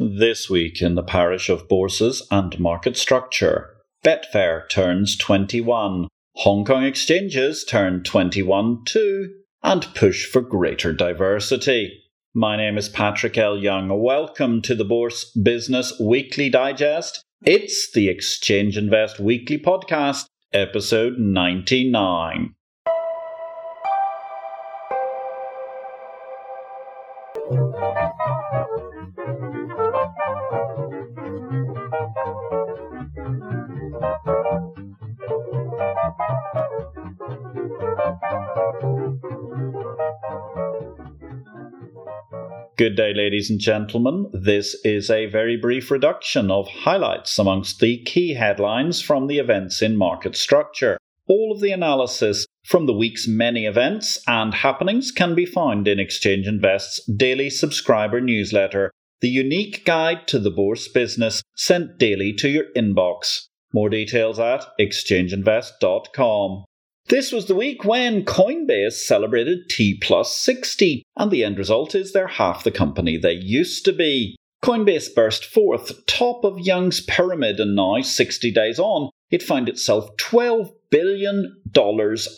This week in the parish of bourses and market structure, Betfair turns 21, Hong Kong exchanges turn 21 too, and push for greater diversity. My name is Patrick L. Young. Welcome to the Bourse Business Weekly Digest. It's the Exchange Invest Weekly Podcast, episode 99. Good day, ladies and gentlemen. This is a very brief reduction of highlights amongst the key headlines from the events in market structure. All of the analysis from the week's many events and happenings can be found in Exchange Invest's daily subscriber newsletter, the unique guide to the bourse business sent daily to your inbox. More details at exchangeinvest.com. This was the week when Coinbase celebrated T plus 60, and the end result is they're half the company they used to be. Coinbase burst forth, top of Young's pyramid, and now, 60 days on, it found itself $12 billion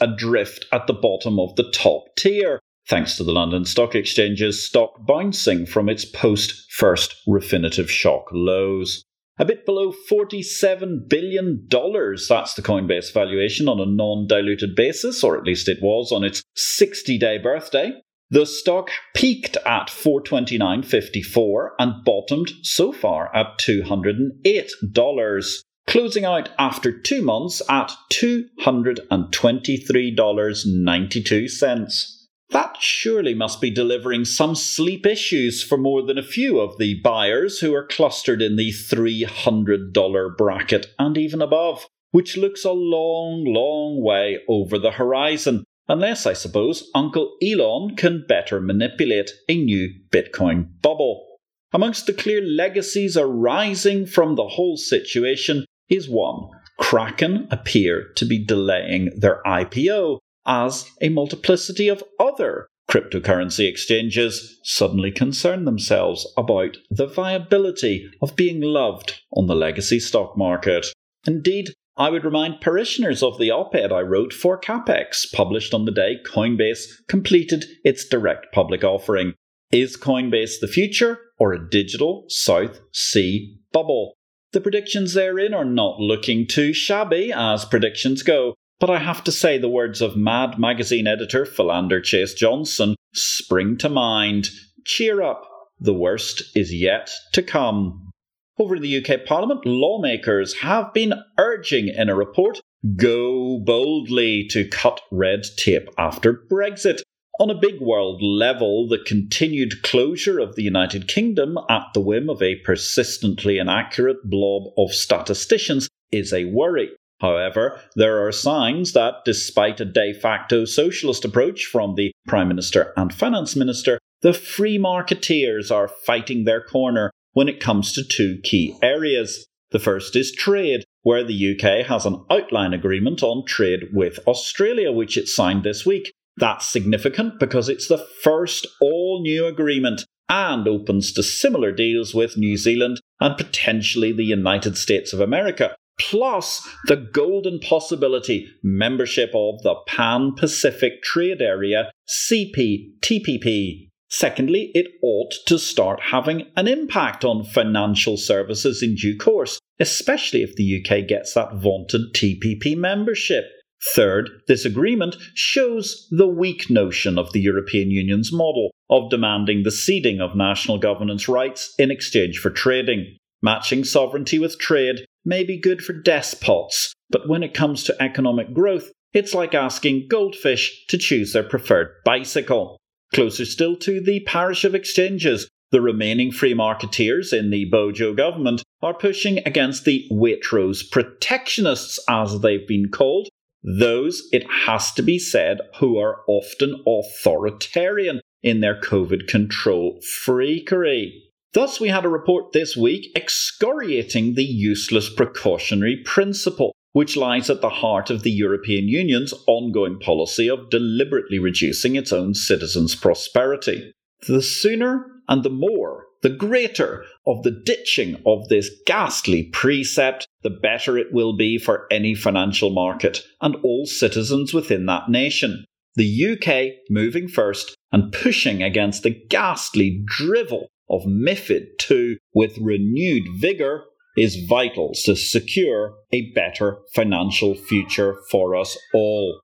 adrift at the bottom of the top tier, thanks to the London Stock Exchange's stock bouncing from its post first Refinitiv shock lows a bit below $47 billion. That's the Coinbase valuation on a non diluted basis, or at least it was on its 60 day birthday. The stock peaked at 429.54 and bottomed so far at $208, closing out after two months at $223.92. That surely must be delivering some sleep issues for more than a few of the buyers who are clustered in the $300 bracket and even above, which looks a long, long way over the horizon, unless I suppose Uncle Elon can better manipulate a new Bitcoin bubble. Amongst the clear legacies arising from the whole situation is one Kraken appear to be delaying their IPO as a multiplicity of other cryptocurrency exchanges suddenly concern themselves about the viability of being loved on the legacy stock market. Indeed, I would remind parishioners of the op ed I wrote for CapX, published on the day Coinbase completed its direct public offering. Is Coinbase the future or a digital South Sea bubble? The predictions therein are not looking too shabby as predictions go, but I have to say the words of Mad magazine editor Philander Chase Johnson spring to mind. Cheer up, the worst is yet to come. Over in the UK Parliament, lawmakers have been urging in a report go boldly to cut red tape after Brexit. On a big world level, the continued closure of the United Kingdom at the whim of a persistently inaccurate blob of statisticians is a worry. However, there are signs that, despite a de facto socialist approach from the Prime Minister and Finance Minister, the free marketeers are fighting their corner when it comes to two key areas. The first is trade, where the UK has an outline agreement on trade with Australia, which it signed this week. That's significant because it's the first all new agreement and opens to similar deals with New Zealand and potentially the United States of America, plus the golden possibility membership of the Pan Pacific Trade Area CPTPP. Secondly, it ought to start having an impact on financial services in due course, especially if the UK gets that vaunted TPP membership. Third, this agreement shows the weak notion of the European Union's model of demanding the ceding of national governance rights in exchange for trading. Matching sovereignty with trade may be good for despots, but when it comes to economic growth, it's like asking goldfish to choose their preferred bicycle. Closer still to the parish of exchanges, the remaining free marketeers in the Bojo government are pushing against the Waitrose protectionists, as they've been called, those, it has to be said, who are often authoritarian in their COVID control freakery. Thus, we had a report this week excoriating the useless precautionary principle, which lies at the heart of the European Union's ongoing policy of deliberately reducing its own citizens' prosperity. The sooner and the more the greater of the ditching of this ghastly precept, the better it will be for any financial market and all citizens within that nation. The UK moving first and pushing against the ghastly drivel of MIFID II with renewed vigour is vital to secure a better financial future for us all.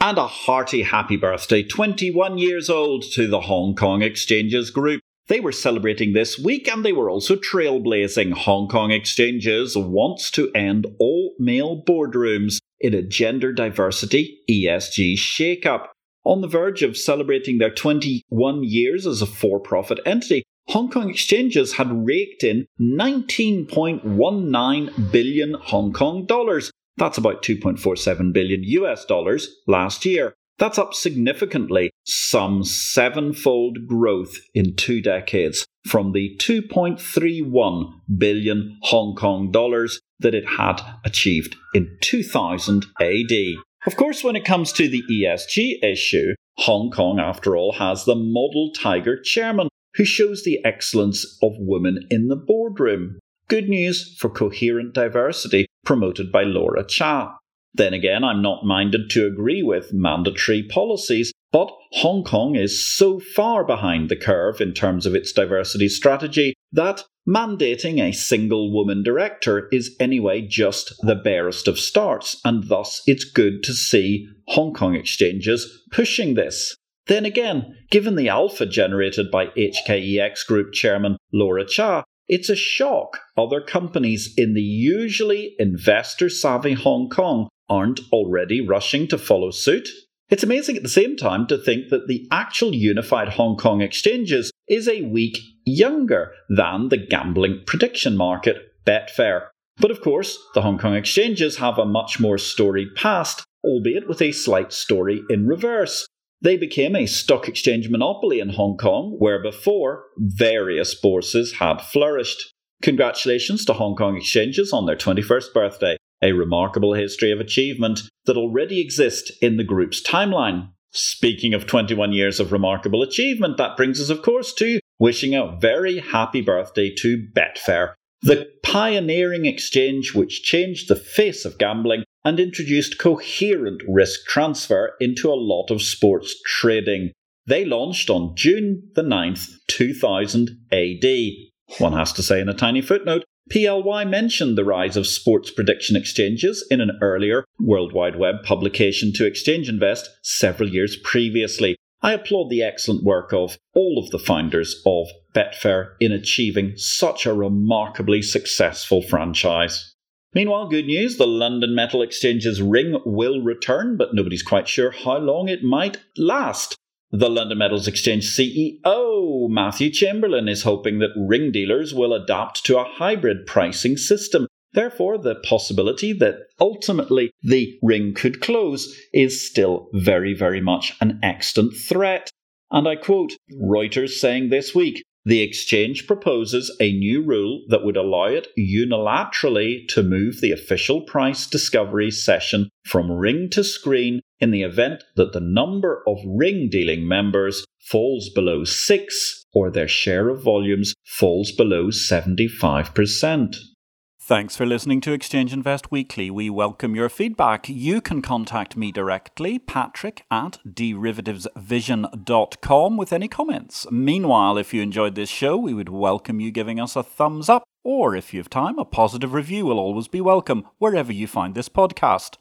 And a hearty happy birthday, 21 years old, to the Hong Kong Exchanges Group. They were celebrating this week and they were also trailblazing. Hong Kong Exchanges wants to end all male boardrooms in a gender diversity ESG shake-up. On the verge of celebrating their 21 years as a for profit entity, Hong Kong exchanges had raked in 19.19 billion Hong Kong dollars. That's about 2.47 billion US dollars last year. That's up significantly, some sevenfold growth in two decades from the 2.31 billion Hong Kong dollars that it had achieved in 2000 AD. Of course, when it comes to the ESG issue, Hong Kong, after all, has the model tiger chairman who shows the excellence of women in the boardroom. Good news for coherent diversity promoted by Laura Cha. Then again, I'm not minded to agree with mandatory policies, but Hong Kong is so far behind the curve in terms of its diversity strategy that mandating a single woman director is anyway just the barest of starts, and thus it's good to see Hong Kong exchanges pushing this. Then again, given the alpha generated by HKEX Group chairman Laura Cha, it's a shock other companies in the usually investor savvy Hong Kong aren't already rushing to follow suit. It's amazing at the same time to think that the actual unified Hong Kong exchanges is a week younger than the gambling prediction market, Betfair. But of course, the Hong Kong exchanges have a much more storied past, albeit with a slight story in reverse. They became a stock exchange monopoly in Hong Kong, where before various bourses had flourished. Congratulations to Hong Kong exchanges on their 21st birthday, a remarkable history of achievement that already exists in the group's timeline. Speaking of 21 years of remarkable achievement, that brings us, of course, to wishing a very happy birthday to Betfair, the pioneering exchange which changed the face of gambling and introduced coherent risk transfer into a lot of sports trading. They launched on June the 9th, 2000 AD. One has to say in a tiny footnote, PLY mentioned the rise of sports prediction exchanges in an earlier World Wide Web publication to Exchange Invest several years previously. I applaud the excellent work of all of the founders of Betfair in achieving such a remarkably successful franchise. Meanwhile, good news the London Metal Exchange's ring will return, but nobody's quite sure how long it might last. The London Metals Exchange CEO, Matthew Chamberlain, is hoping that ring dealers will adapt to a hybrid pricing system. Therefore, the possibility that ultimately the ring could close is still very, very much an extant threat. And I quote Reuters saying this week the exchange proposes a new rule that would allow it unilaterally to move the official price discovery session from ring to screen in the event that the number of ring dealing members falls below 6 or their share of volumes falls below 75%. Thanks for listening to Exchange Invest Weekly. We welcome your feedback. You can contact me directly, patrick at derivativesvision.com, with any comments. Meanwhile, if you enjoyed this show, we would welcome you giving us a thumbs up, or if you have time, a positive review will always be welcome wherever you find this podcast.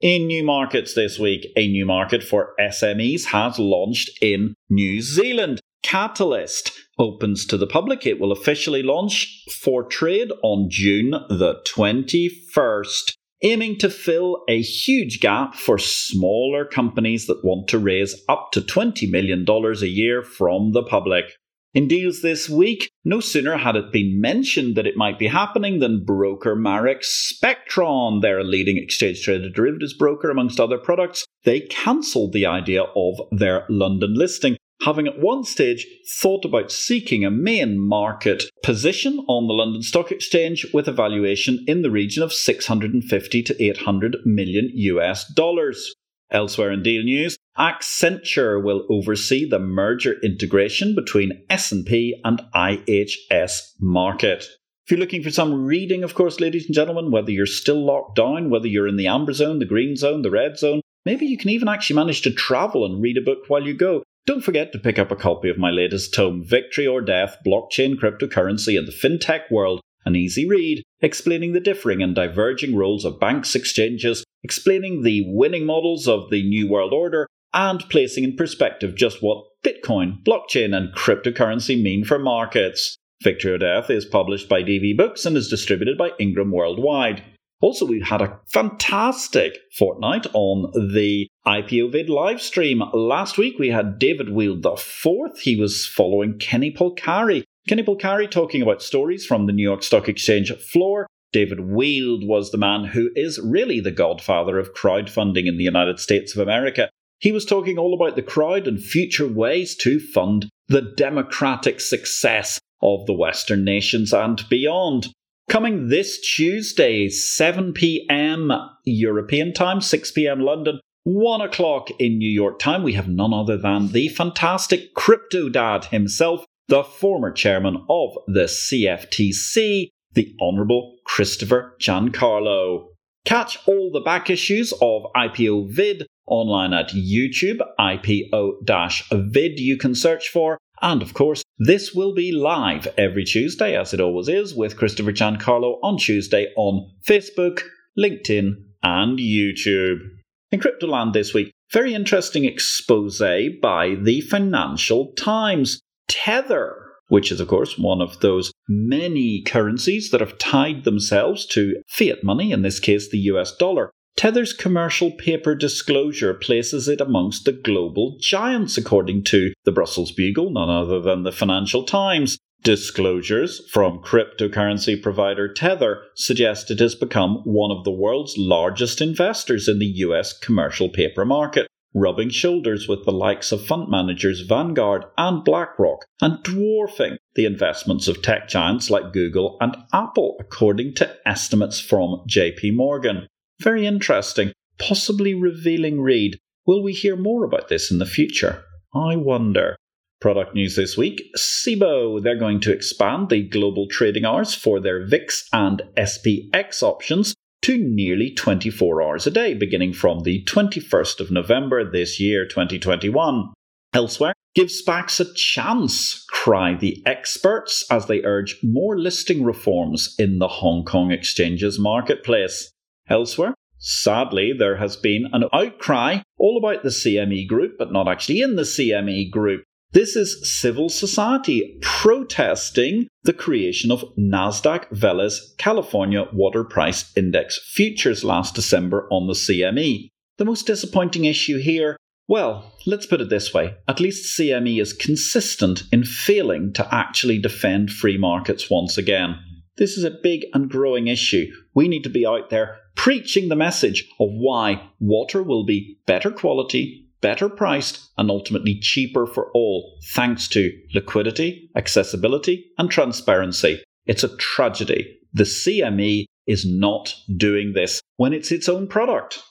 In new markets this week, a new market for SMEs has launched in New Zealand. Catalist opens to the public. It will officially launch for trade on June the 21st, aiming to fill a huge gap for smaller companies that want to raise up to $20 million a year from the public. In deals this week, no sooner had it been mentioned that it might be happening than broker Marex Spectron, their leading exchange traded derivatives broker amongst other products, they cancelled the idea of their London listing having at one stage thought about seeking a main market position on the London Stock Exchange with a valuation in the region of 650 to 800 million US dollars. Elsewhere in deal news, Accenture will oversee the merger integration between S&P and IHS Markit. If you're looking for some reading, of course, ladies and gentlemen, whether you're still locked down, whether you're in the amber zone, the green zone, the red zone, maybe you can even actually manage to travel and read a book while you go. Don't forget to pick up a copy of my latest tome, Victory or Death Blockchain Cryptocurrency and the FinTech World, an easy read explaining the differing and diverging roles of banks, exchanges, explaining the winning models of the New World Order, and placing in perspective just what Bitcoin, blockchain, and cryptocurrency mean for markets. Victory or Death is published by DV Books and is distributed by Ingram Worldwide. Also, we had a fantastic fortnight on the IPO vid live stream. Last week we had David Weild the fourth. He was following Kenny Polcari. Kenny Polcari talking about stories from the New York Stock Exchange floor. David Weild was the man who is really the godfather of crowdfunding in the United States of America. He was talking all about the crowd and future ways to fund the democratic success of the Western nations and beyond. Coming this Tuesday, 7 pm European time, 6 pm London, 1 o'clock in New York time, we have none other than the fantastic Crypto Dad himself, the former chairman of the CFTC, the Honourable Christopher Giancarlo. Catch all the back issues of IPO Vid online at YouTube, IPO vid you can search for. And of course, this will be live every Tuesday, as it always is, with Christopher Giancarlo on Tuesday on Facebook, LinkedIn, and YouTube. In Cryptoland this week, very interesting expose by the Financial Times. Tether, which is, of course, one of those many currencies that have tied themselves to fiat money, in this case the US dollar, Tether's commercial paper disclosure places it amongst the global giants, according to the Brussels Bugle, none other than the Financial Times. Disclosures from cryptocurrency provider Tether suggest it has become one of the world's largest investors in the US commercial paper market, rubbing shoulders with the likes of fund managers Vanguard and BlackRock, and dwarfing the investments of tech giants like Google and Apple, according to estimates from JP Morgan. Very interesting, possibly revealing read. Will we hear more about this in the future? I wonder. Product news this week Cboe, they're going to expand the global trading hours for their VIX and SPX options to nearly 24 hours a day, beginning from the 21st of November this year, 2021. Elsewhere, give SPACs a chance, cry the experts as they urge more listing reforms in the Hong Kong exchanges marketplace. Elsewhere, sadly, there has been an outcry all about the CME group, but not actually in the CME group. This is civil society protesting the creation of Nasdaq Veles California Water Price Index futures last December on the CME. The most disappointing issue here well, let's put it this way. At least CME is consistent in failing to actually defend free markets once again. This is a big and growing issue. We need to be out there preaching the message of why water will be better quality, better priced, and ultimately cheaper for all, thanks to liquidity, accessibility, and transparency. It's a tragedy. The CME is not doing this when it's its own product.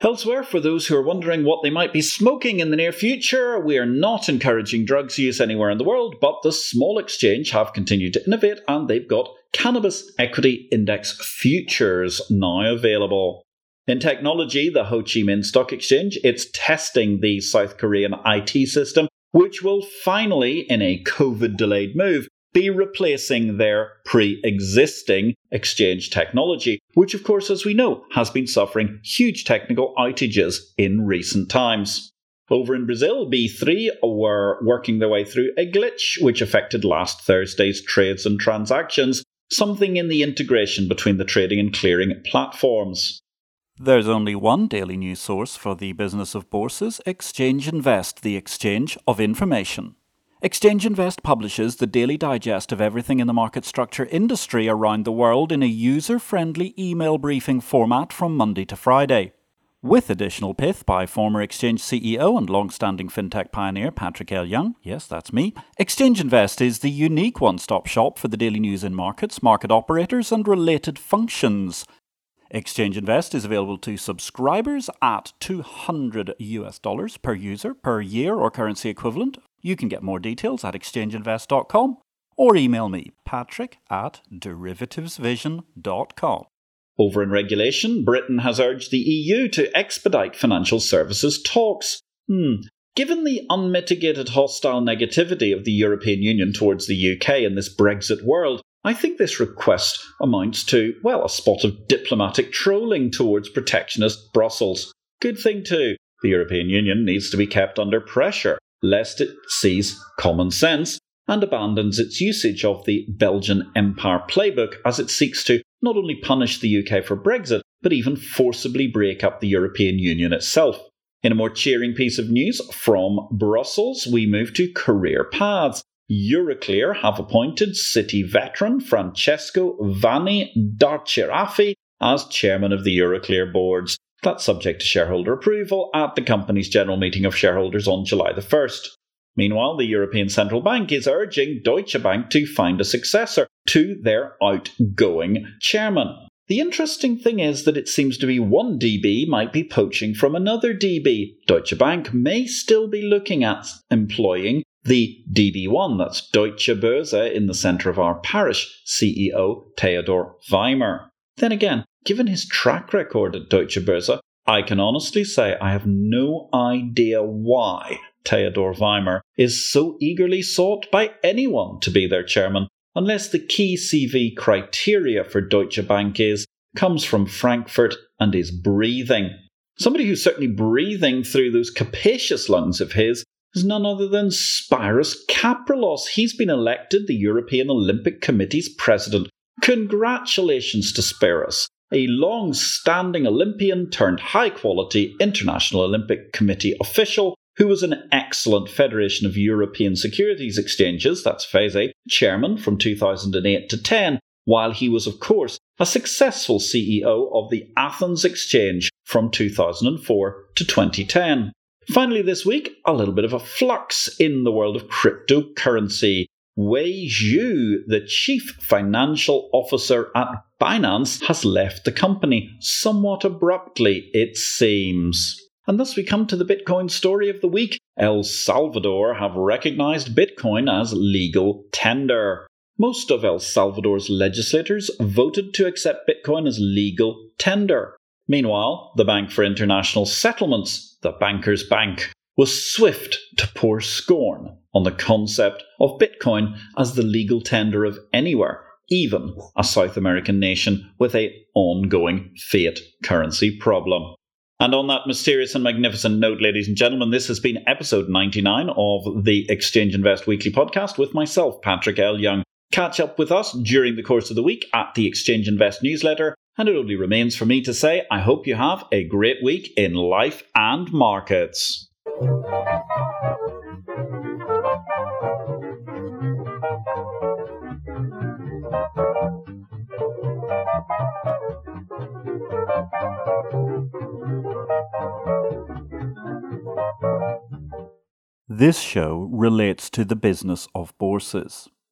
Elsewhere, for those who are wondering what they might be smoking in the near future, we are not encouraging drugs use anywhere in the world, but the small exchange have continued to innovate and they've got Cannabis Equity Index futures now available. In technology, the Ho Chi Minh Stock Exchange, it's testing the South Korean IT system, which will finally, in a COVID delayed move, be replacing their pre existing exchange technology, which, of course, as we know, has been suffering huge technical outages in recent times. Over in Brazil, B3 were working their way through a glitch which affected last Thursday's trades and transactions, something in the integration between the trading and clearing platforms. There's only one daily news source for the business of bourses Exchange Invest, the exchange of information. Exchange Invest publishes the daily digest of everything in the market structure industry around the world in a user friendly email briefing format from Monday to Friday. With additional pith by former Exchange CEO and long standing fintech pioneer Patrick L. Young, yes, that's me, Exchange Invest is the unique one stop shop for the daily news in markets, market operators, and related functions. Exchange Invest is available to subscribers at 200 US dollars per user per year or currency equivalent. You can get more details at exchangeinvest.com or email me, patrick at derivativesvision.com. Over in regulation, Britain has urged the EU to expedite financial services talks. Hmm. Given the unmitigated hostile negativity of the European Union towards the UK in this Brexit world, I think this request amounts to, well, a spot of diplomatic trolling towards protectionist Brussels. Good thing, too. The European Union needs to be kept under pressure, lest it sees common sense and abandons its usage of the Belgian Empire playbook as it seeks to not only punish the UK for Brexit, but even forcibly break up the European Union itself. In a more cheering piece of news from Brussels, we move to career paths. Euroclear have appointed City veteran Francesco Vanni d'Archirafi as chairman of the Euroclear boards. That's subject to shareholder approval at the company's general meeting of shareholders on July the 1st. Meanwhile, the European Central Bank is urging Deutsche Bank to find a successor to their outgoing chairman. The interesting thing is that it seems to be one DB might be poaching from another DB. Deutsche Bank may still be looking at employing the DB1, that's Deutsche Börse, in the centre of our parish, CEO Theodor Weimer. Then again, given his track record at Deutsche Börse, I can honestly say I have no idea why Theodor Weimer is so eagerly sought by anyone to be their chairman, unless the key CV criteria for Deutsche Bank is comes from Frankfurt and is breathing. Somebody who's certainly breathing through those capacious lungs of his is none other than Spyros Kapralos. He's been elected the European Olympic Committee's president. Congratulations to Spyros, a long standing Olympian turned high quality International Olympic Committee official who was an excellent Federation of European Securities Exchanges, that's FESE, chairman from 2008 to 10, while he was, of course, a successful CEO of the Athens Exchange from 2004 to 2010. Finally, this week, a little bit of a flux in the world of cryptocurrency. Wei Zhou, the chief financial officer at Binance, has left the company somewhat abruptly, it seems. And thus we come to the Bitcoin story of the week. El Salvador have recognized Bitcoin as legal tender. Most of El Salvador's legislators voted to accept Bitcoin as legal tender. Meanwhile, the Bank for International Settlements, the Bankers Bank, was swift to pour scorn on the concept of Bitcoin as the legal tender of anywhere, even a South American nation with a ongoing fiat currency problem. And on that mysterious and magnificent note, ladies and gentlemen, this has been episode 99 of the Exchange Invest Weekly podcast with myself, Patrick L. Young. Catch up with us during the course of the week at the Exchange Invest newsletter and it only remains for me to say, I hope you have a great week in life and markets. This show relates to the business of bourses.